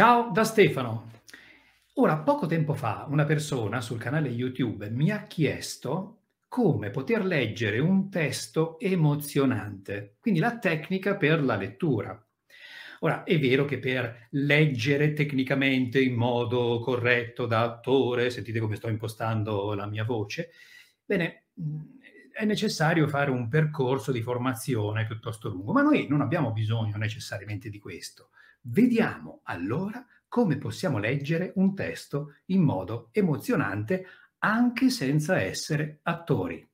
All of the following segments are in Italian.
Ciao da Stefano. Ora, poco tempo fa una persona sul canale YouTube mi ha chiesto come poter leggere un testo emozionante, quindi la tecnica per la lettura. Ora, è vero che per leggere tecnicamente in modo corretto da attore, sentite come sto impostando la mia voce, bene, è necessario fare un percorso di formazione piuttosto lungo, ma noi non abbiamo bisogno necessariamente di questo. Vediamo allora come possiamo leggere un testo in modo emozionante anche senza essere attori.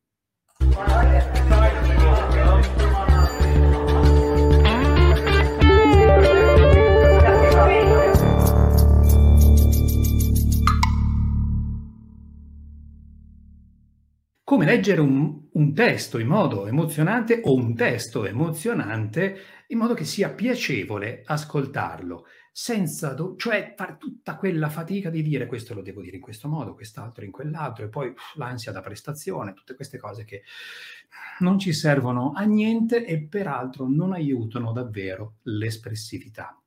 Come leggere un, un, testo in modo emozionante o un testo emozionante in modo che sia piacevole ascoltarlo, senza, do- cioè fare tutta quella fatica di dire questo lo devo dire in questo modo, quest'altro in quell'altro, e poi uff, l'ansia da prestazione, tutte queste cose che non ci servono a niente e peraltro non aiutano davvero l'espressività.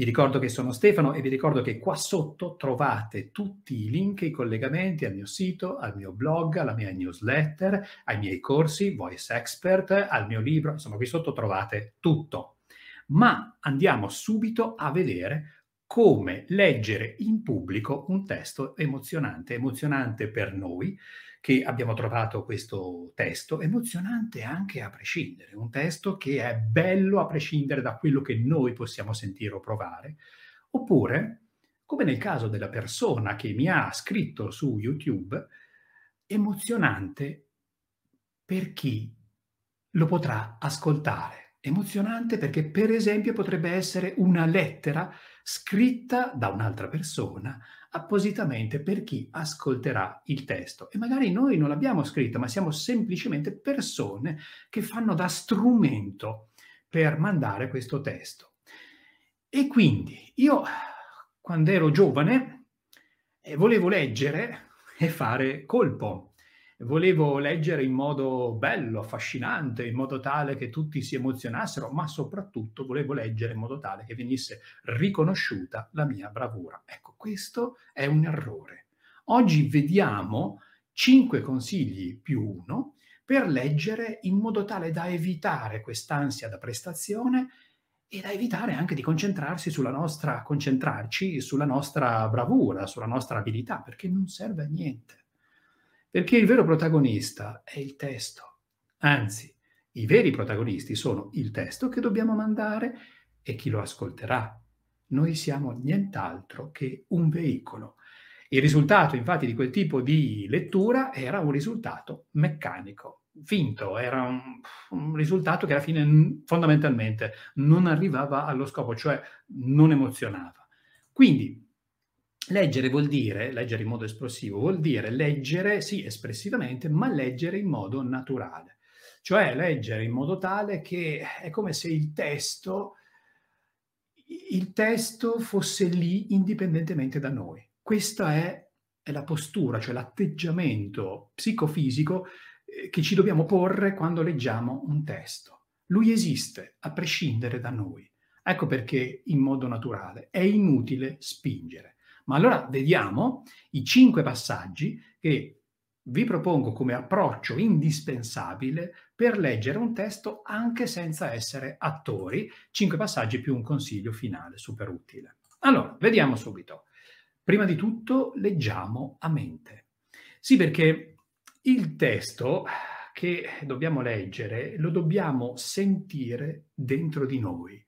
Vi ricordo che sono Stefano e vi ricordo che qua sotto trovate tutti i link, i collegamenti al mio sito, al mio blog, alla mia newsletter, ai miei corsi Voice Expert, al mio libro, insomma qui sotto trovate tutto. Ma andiamo subito a vedere come leggere in pubblico un testo emozionante, emozionante per noi, che abbiamo trovato questo testo emozionante anche a prescindere, un testo che è bello a prescindere da quello che noi possiamo sentire o provare, oppure, come nel caso della persona che mi ha scritto su YouTube, emozionante per chi lo potrà ascoltare. Emozionante perché, per esempio, potrebbe essere una lettera scritta da un'altra persona appositamente per chi ascolterà il testo. E magari noi non l'abbiamo scritto, ma siamo semplicemente persone che fanno da strumento per mandare questo testo. E quindi io, quando ero giovane, eh, volevo leggere e fare colpo volevo leggere in modo bello, affascinante, in modo tale che tutti si emozionassero, ma soprattutto volevo leggere in modo tale che venisse riconosciuta la mia bravura. Ecco, questo è un errore. Oggi vediamo cinque consigli più uno per leggere in modo tale da evitare quest'ansia da prestazione e da evitare anche di concentrarsi sulla nostra, concentrarci sulla nostra bravura, sulla nostra abilità, perché non serve a niente. Perché il vero protagonista è il testo. Anzi, i veri protagonisti sono il testo che dobbiamo mandare e chi lo ascolterà. Noi siamo nient'altro che un veicolo. Il risultato, infatti, di quel tipo di lettura era un risultato meccanico, finto, era un, un risultato che alla fine fondamentalmente non arrivava allo scopo, cioè non emozionava. Quindi Leggere vuol dire, leggere in modo espressivo, vuol dire leggere, sì, espressivamente, ma leggere in modo naturale. Cioè leggere in modo tale che è come se il testo, il testo fosse lì indipendentemente da noi. Questa è, è la postura, cioè l'atteggiamento psicofisico eh, che ci dobbiamo porre quando leggiamo un testo. Lui esiste a prescindere da noi. Ecco perché in modo naturale è inutile spingere. Ma allora vediamo i cinque passaggi che vi propongo come approccio indispensabile per leggere un testo anche senza essere attori. Cinque passaggi più un consiglio finale super utile. Allora, vediamo subito. Prima di tutto leggiamo a mente. Sì, perché il testo che dobbiamo leggere lo dobbiamo sentire dentro di noi.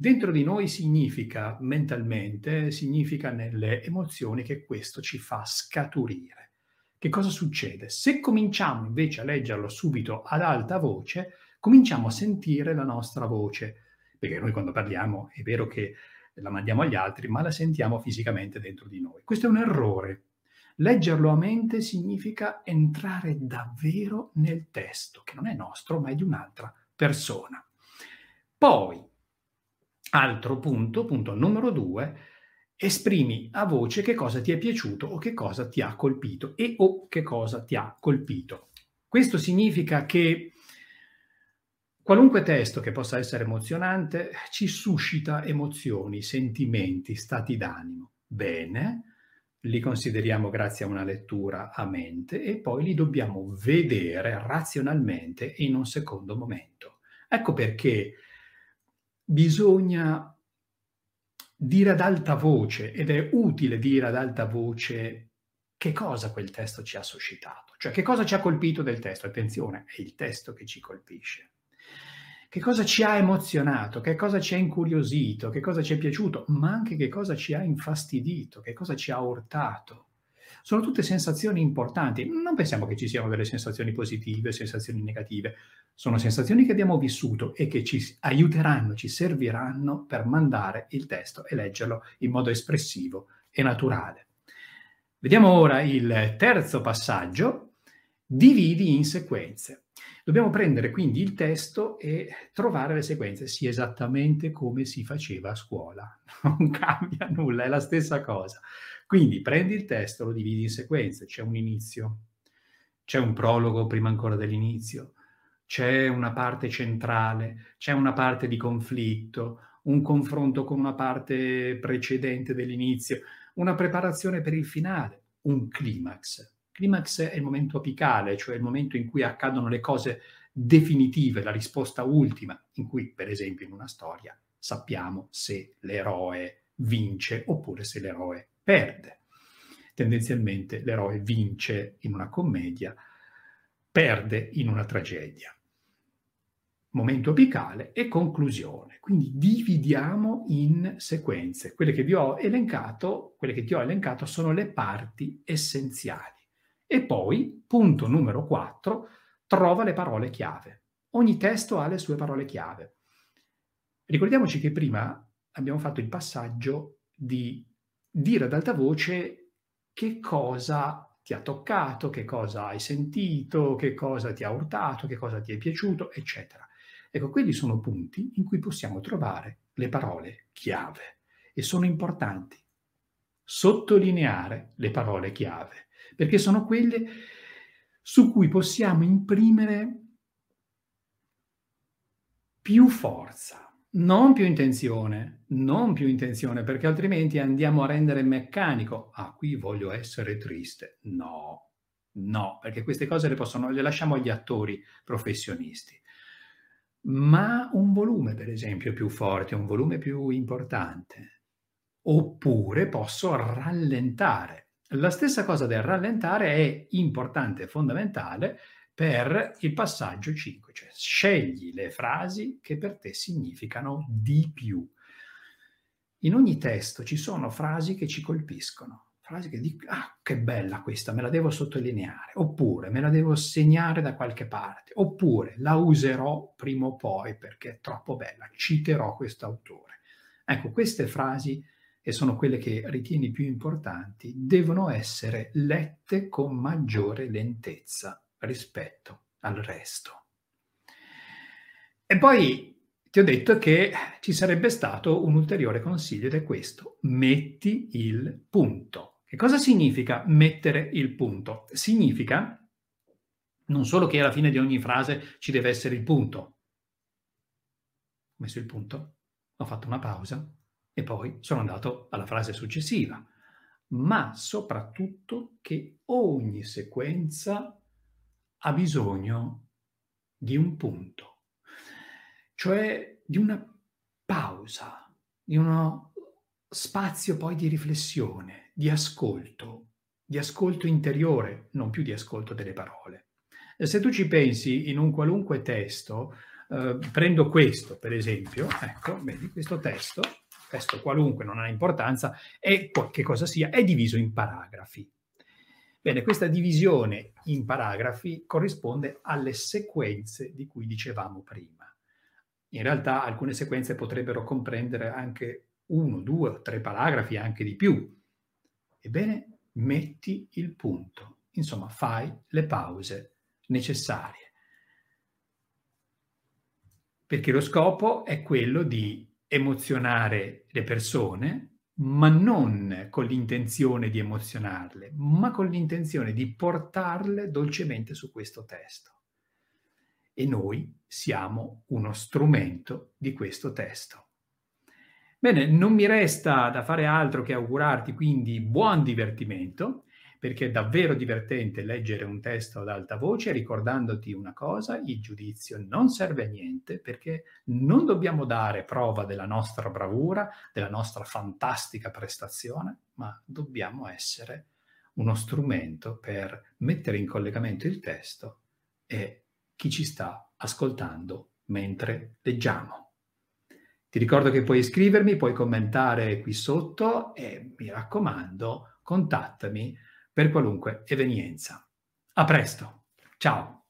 Dentro di noi significa mentalmente, significa nelle emozioni che questo ci fa scaturire. Che cosa succede? Se cominciamo invece a leggerlo subito ad alta voce, cominciamo a sentire la nostra voce, perché noi quando parliamo è vero che la mandiamo agli altri, ma la sentiamo fisicamente dentro di noi. Questo è un errore. Leggerlo a mente significa entrare davvero nel testo, che non è nostro, ma è di un'altra persona. Poi, Altro punto, punto numero due, esprimi a voce che cosa ti è piaciuto o che cosa ti ha colpito e o che cosa ti ha colpito. Questo significa che Qualunque testo che possa essere emozionante ci suscita emozioni, sentimenti, stati d'animo. Bene, li consideriamo grazie a una lettura a mente e poi li dobbiamo vedere razionalmente in un secondo momento. Ecco perché bisogna dire ad alta voce, ed è utile dire ad alta voce che cosa quel testo ci ha suscitato, cioè che cosa ci ha colpito del testo. Attenzione, è il testo che ci colpisce. Che cosa ci ha emozionato, che cosa ci ha incuriosito, che cosa ci è piaciuto, ma anche che cosa ci ha infastidito, che cosa ci ha urtato. Sono tutte sensazioni importanti. Non pensiamo che ci siano delle sensazioni positive, sensazioni negative. Sono sensazioni che abbiamo vissuto e che ci aiuteranno, ci serviranno per mandare il testo e leggerlo in modo espressivo e naturale. Vediamo ora il terzo passaggio, dividi in sequenze. Dobbiamo prendere quindi il testo e trovare le sequenze, sì, esattamente come si faceva a scuola. Non cambia nulla, è la stessa cosa. Quindi prendi il testo, lo dividi in sequenze, c'è un inizio, c'è un prologo prima ancora dell'inizio, c'è una parte centrale, c'è una parte di conflitto, un confronto con una parte precedente dell'inizio, una preparazione per il finale, un climax. Climax è il momento apicale, cioè il momento in cui accadono le cose definitive, la risposta ultima, in cui, per esempio, in una storia sappiamo se l'eroe vince oppure se l'eroe perde. Tendenzialmente l'eroe vince in una commedia, perde in una tragedia. Momento apicale e conclusione. Quindi dividiamo in sequenze. Quelle che vi ho elencato, quelle che ti ho elencato sono le parti essenziali. E poi, punto numero 4, trova le parole chiave. Ogni testo ha le sue parole chiave. Ricordiamoci che prima abbiamo fatto il passaggio di dire ad alta voce che cosa ti ha toccato, che cosa hai sentito, che cosa ti ha urtato, che cosa ti è piaciuto, eccetera. Ecco, quelli sono punti in cui possiamo trovare le parole chiave e sono importanti sottolineare le parole chiave perché sono quelle su cui possiamo imprimere più forza, non più intenzione, non più intenzione, perché altrimenti andiamo a rendere meccanico. Ah, qui voglio essere triste. No, no, perché queste cose le, possono, le lasciamo agli attori professionisti. Ma un volume, per esempio, più forte, un volume più importante. Oppure posso rallentare la stessa cosa del rallentare è importante fondamentale per il passaggio 5, cioè scegli le frasi che per te significano di più. In ogni testo ci sono frasi che ci colpiscono, frasi che dico, ah, che bella questa, me la devo sottolineare, oppure me la devo segnare da qualche parte, oppure la userò prima o poi perché è troppo bella, citerò questo autore. Ecco, queste frasi e sono quelle che ritieni più importanti, devono essere lette con maggiore lentezza rispetto al resto. E poi ti ho detto che ci sarebbe stato un ulteriore consiglio ed è questo, metti il punto. Che cosa significa mettere il punto? Significa non solo che alla fine di ogni frase ci deve essere il punto. Ho messo il punto, ho fatto una pausa, e poi sono andato alla frase successiva, ma soprattutto che ogni sequenza ha bisogno di un punto, cioè di una pausa, di uno spazio poi di riflessione, di ascolto, di ascolto interiore, non più di ascolto delle parole. E se tu ci pensi in un qualunque testo, eh, prendo questo per esempio, ecco, vedi questo testo, testo qualunque, non ha importanza, e che cosa sia, è diviso in paragrafi. Bene, questa divisione in paragrafi corrisponde alle sequenze di cui dicevamo prima. In realtà alcune sequenze potrebbero comprendere anche uno, due o tre paragrafi, anche di più. Ebbene, metti il punto, insomma, fai le pause necessarie. Perché lo scopo è quello di emozionare le persone, ma non con l'intenzione di emozionarle, ma con l'intenzione di portarle dolcemente su questo testo. E noi siamo uno strumento di questo testo. Bene, non mi resta da fare altro che augurarti quindi buon divertimento, perché è davvero divertente leggere un testo ad alta voce, ricordandoti una cosa, il giudizio non serve a niente, perché non dobbiamo dare prova della nostra bravura, della nostra fantastica prestazione, ma dobbiamo essere uno strumento per mettere in collegamento il testo e chi ci sta ascoltando mentre leggiamo. Ti ricordo che puoi iscrivermi, puoi commentare qui sotto e mi raccomando, contattami per qualunque evenienza. A presto, ciao!